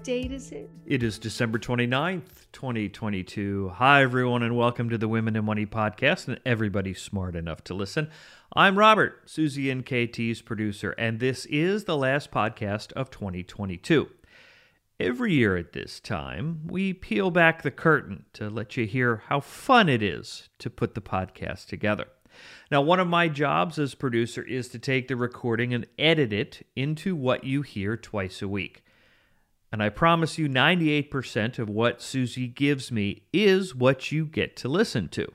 What date is it? It is December 29th, 2022. Hi, everyone, and welcome to the Women and Money podcast and everybody smart enough to listen. I'm Robert, Suze and KT's producer, and this is the last podcast of 2022. Every year at this time, we peel back the curtain to let you hear how fun it is to put the podcast together. Now, one of my jobs as producer is to take the recording and edit it into what you hear twice a week. And I promise you, 98% of what Suze gives me is what you get to listen to.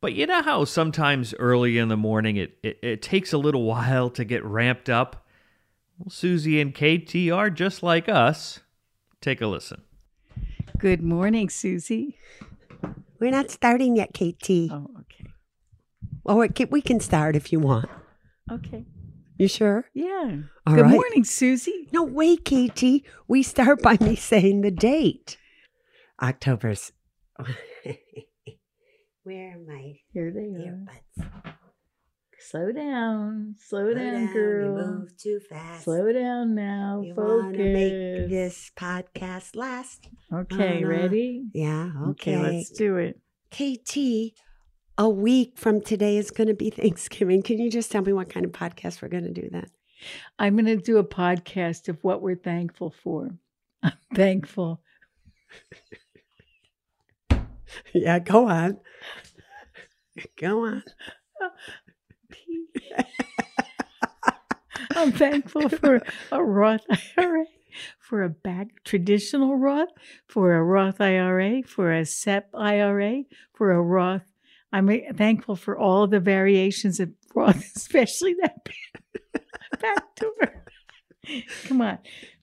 But you know how sometimes early in the morning it, it, it takes a little while to get ramped up? Well, Suze and KT are just like us. Take a listen. Good morning, Suze. We're not starting yet, KT. Oh, okay. Oh, we can, we can start if you want. Okay. You sure? Yeah. All Good right. morning, Suze. No, wait, KT. We start by me saying the date. October's. Where am I? Here they are. Earbuds. Slow down. Slow, Slow down, You girl. You move too fast. Slow down now. You want Focus. to make this podcast last? Okay, ready? Yeah. Okay. let's do it. KT, a week from today is going to be Thanksgiving. Can you just tell me what kind of podcast we're going to do then? I'm going to do a podcast of what we're thankful for. I'm thankful. Yeah, go on. Go on. I'm thankful for a Roth IRA, for a back traditional Roth, for a Roth IRA, for a SEP IRA, for a Roth. I'm thankful for all the variations of Roth, especially that back door. Come on.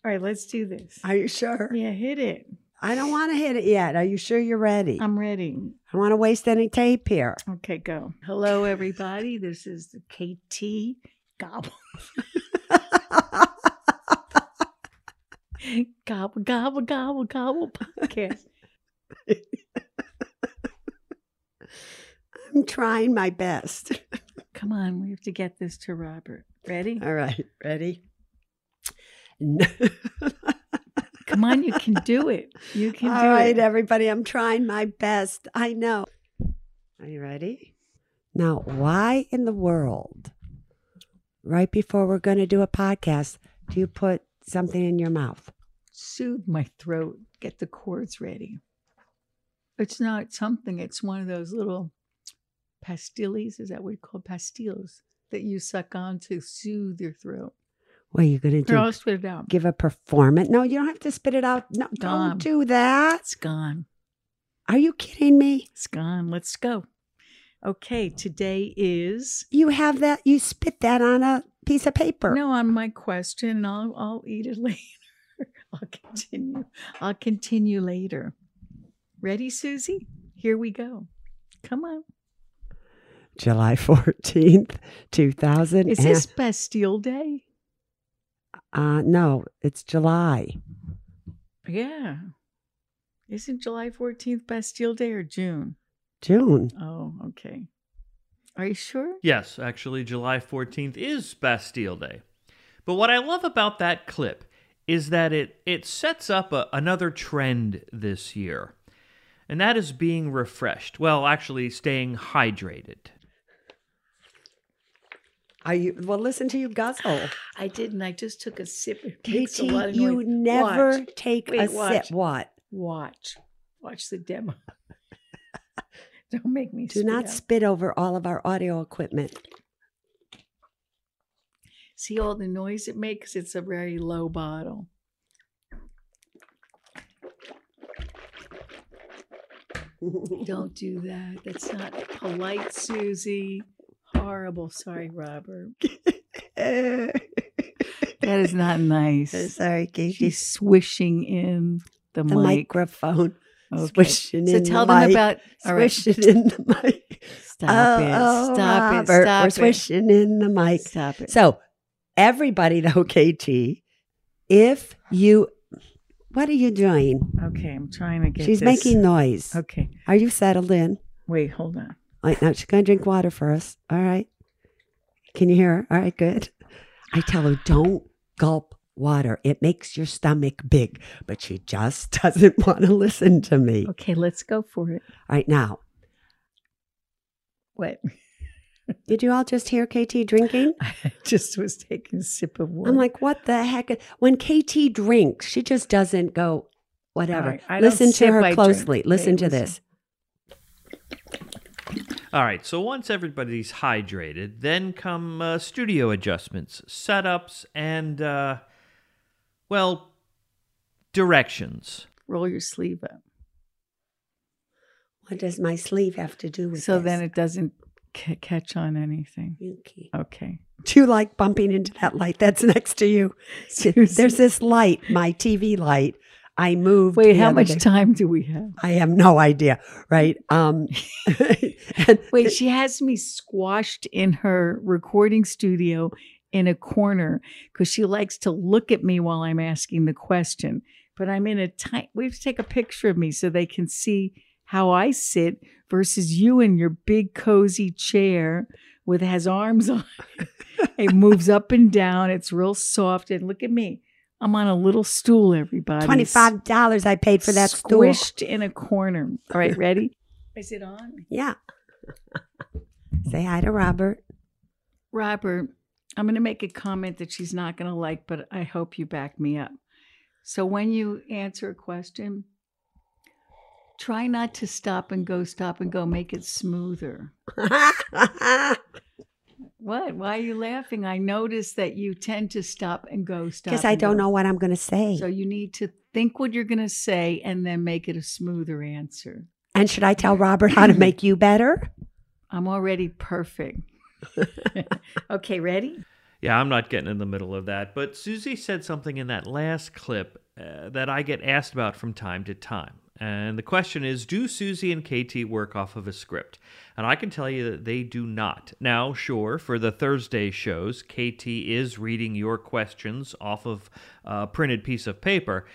All right, let's do this. Are you sure? Yeah, hit it. I don't want to hit it yet. Are you sure you're ready? I'm ready. I don't want to waste any tape here. Okay, go. Hello, everybody. This is the KT Gobble. Gobble, gobble, gobble, gobble podcast. I'm trying my best. Come on, we have to get this to Robert. Ready? All right, ready? No. Come on, you can do it. You can All do right, it. everybody, I'm trying my best. I know. Are you ready? Now, why in the world, right before we're going to do a podcast, do you put something in your mouth? Soothe my throat. Get the cords ready. It's not something, it's one of those little pastilles. Is that what you call pastilles? That you suck on to soothe your throat. What are you going to do? I'll spit it out. Give a performance? No, you don't have to spit it out. No, don't do that. It's gone. Are you kidding me? It's gone. Let's go. Okay, today is You have that, you spit that on a piece of paper. no on my question. I'll I'll eat it later. I'll continue. I'll continue later. Ready, Suze? Here we go. Come on. July 14th, 2000. Is this Bastille Day? Uh, no, it's July. Yeah. Isn't July 14th Bastille Day or June? June. Oh, okay. Are you sure? Yes, actually, July 14th is Bastille Day. But what I love about that clip is that it, it sets up a, another trend this year, and that is being refreshed. Well, actually, staying hydrated. Are you? Well, listen to you guzzle. I didn't. I just took a sip. It a KT, you noise. never Watch. take Wait, a watch. sip. What? Watch. Watch the demo. Don't make me Do not out. spit over all of our audio equipment. See all the noise it makes? It's a very low bottle. Don't do that. That's not polite, Suze. Horrible. Sorry, Robert. That is not nice. Sorry, KT. She's swishing in the, the mic. microphone. Okay. Swishing So in tell the them mic. about. All right. Swishing in the mic. Stop oh, it. oh, Stop Robert, it. Stop We're it. swishing in the mic. Stop it. So, everybody, though, KT, if you, what are you doing? okay, I'm trying to get. She's this. making noise. Okay. Are you settled in? Wait. Hold on. Like, now she's going to drink water first. All right. Can you hear her? All right, good. I tell her, don't gulp water. It makes your stomach big, but she just doesn't want to listen to me. Okay. Let's go for it. All right, now, What? did you all just hear KT drinking? I just was taking a sip of water. I'm like, what the heck? When KT drinks, she just doesn't go, whatever. Right, Listen to her drink. closely. Okay, Listen to listen. this. All right, so once everybody's hydrated, then come uh, studio adjustments, setups, and, uh, well, directions. Roll your sleeve up. What does my sleeve have to do with So this? then it doesn't c- catch on anything. Yuki. Okay. Do you like bumping into that light that's next to you? There's this light, my TV light. I moved. Wait, how much day. time do we have? I have no idea, right? Um, and Wait, she has me squashed in her recording studio in a corner because she likes to look at me while I'm asking the question. But I'm in a tight, we have to take a picture of me so they can see how I sit versus you in your big cozy chair with has arms on. it. it moves up and down. It's real soft. And look at me. I'm on a little stool, everybody. twenty-five dollars I paid for that stool. Squished in a corner. All right, ready? Is it on? Yeah. Say hi to Robert. Robert, I'm going to make a comment that she's not going to like, but I hope you back me up. So when you answer a question, try not to stop and go, stop and go. Make it smoother. What? Why are you laughing? I notice that you tend to stop and go, stop. Because I don't go. know what I'm going to say. So you need to think what you're going to say and then make it a smoother answer. and should I tell Robert how to make you better? I'm already perfect. okay, ready? Yeah, I'm not getting in the middle of that. But Suze said something in that last clip uh, that I get asked about from time to time. And the question is Do Suze and KT work off of a script? And I can tell you that they do not. Now, sure, for the Thursday shows, KT is reading your questions off of a printed piece of paper.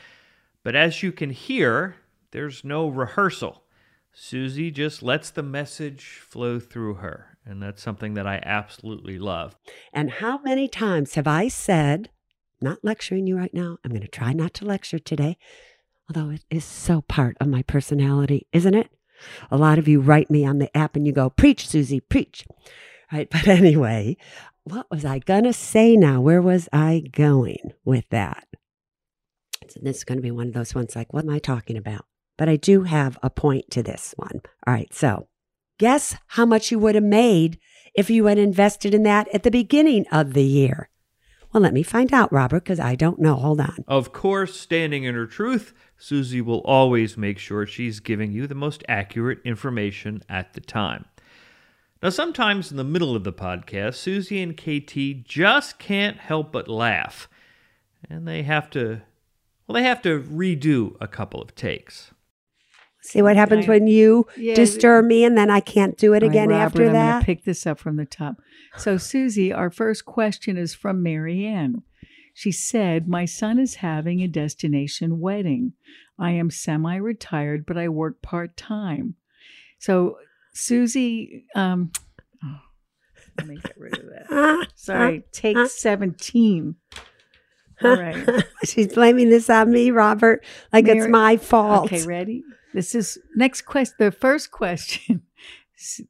But as you can hear, there's no rehearsal. Suze just lets the message flow through her. And that's something that I absolutely love. And how many times have I said, not lecturing you right now, I'm going to try not to lecture today, although it is so part of my personality, isn't it? A lot of you write me on the app and you go, preach, Suze, preach. Right. But anyway, what was I going to say now? Where was I going with that? So this is going to be one of those ones like, what am I talking about? But I do have a point to this one. All right. So guess how much you would have made if you had invested in that at the beginning of the year? Well, let me find out, Robert, because I don't know. Hold on. Of course, standing in her truth, Suze will always make sure she's giving you the most accurate information at the time. Now, sometimes in the middle of the podcast, Suze and KT just can't help but laugh, and they have to, well, they have to redo a couple of takes. See what happens I- when you Yeah, disturb me and then I can't do it right, again Robert, after that. I'm going to pick this up from the top. So, Suze, our first question is from Marianne. She said, My son is having a destination wedding. I am semi retired, but I work part time. So, Suze, um, oh, let me get rid of that. Ah, Sorry, take 17. All right. She's blaming this on me, Robert, like it's my fault. Okay, ready? This is next question. The first question.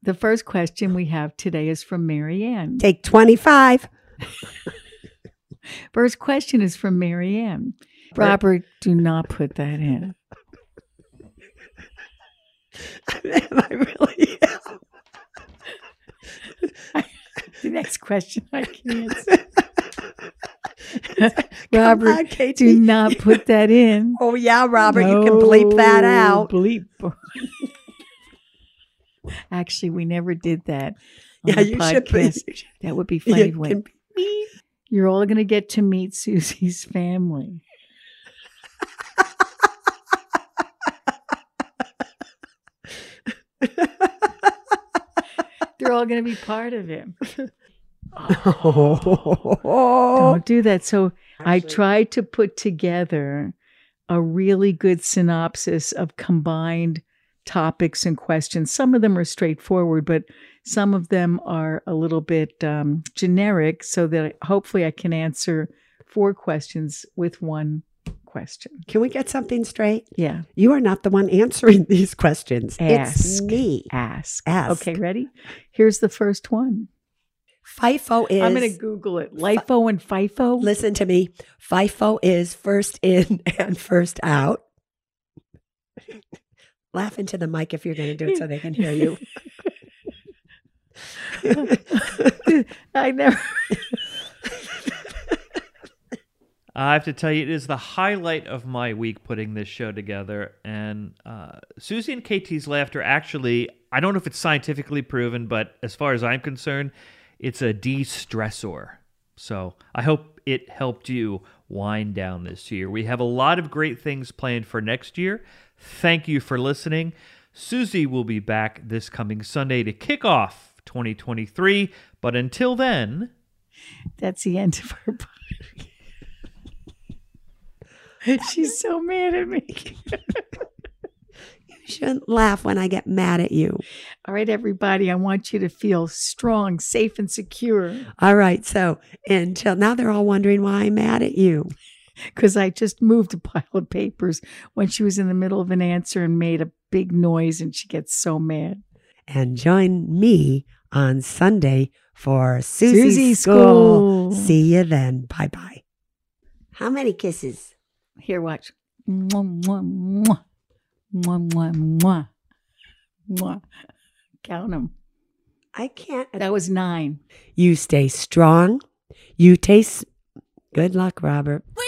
The first question we have today is from Marianne. Take 25. First question is from Marianne. Robert, do not put that in. Am I really? The next question I can't. Come Robert, on, KT. do not put that in. Oh, yeah, Robert, you can bleep that out. Bleep. Actually, we never did that. Yeah, you should. be- podcast. should- That would be funny. When be. You're all going to get to meet Suze's family. They're all going to be part of it. Oh. Don't do that. So I tried to put together a really good synopsis of combined topics and questions. Some of them are straightforward, but some of them are a little bit um, generic so that hopefully I can answer four questions with one question. Can we get something straight? Yeah. You are not the one answering these questions. Ask. It's me. Ask. Ask. Okay, ready? Here's the first one. FIFO is. I'm going to Google it. LIFO and FIFO. Listen to me. FIFO is first in and first out. Laugh into the mic if you're going to do it so they can hear you. I never. I have to tell you, it is the highlight of my week putting this show together. And uh, Suze and KT's laughter actually, I don't know if it's scientifically proven, but as far as I'm concerned, it's a de stressor. So I hope it helped you wind down this year. We have a lot of great things planned for next year. Thank you for listening. Suze will be back this coming Sunday to kick off 2023. But until then, That's the end of our podcast. She's so mad at me. You shouldn't laugh when I get mad at you. All right, everybody, I want you to feel strong, safe, and secure All right. So until now, they're all wondering why I'm mad at you. because I just moved a pile of papers when she was in the middle of an answer and made a big noise, and she gets so mad. And join me on Sunday for Suze's Suze school. School. See you then. Bye bye. How many kisses? Here, watch. Mwah, mwah, mwah. Mwah, mwah, mwah. Mwah. Count them. I can't. That was nine. You stay strong. You taste. Good luck, Robert. We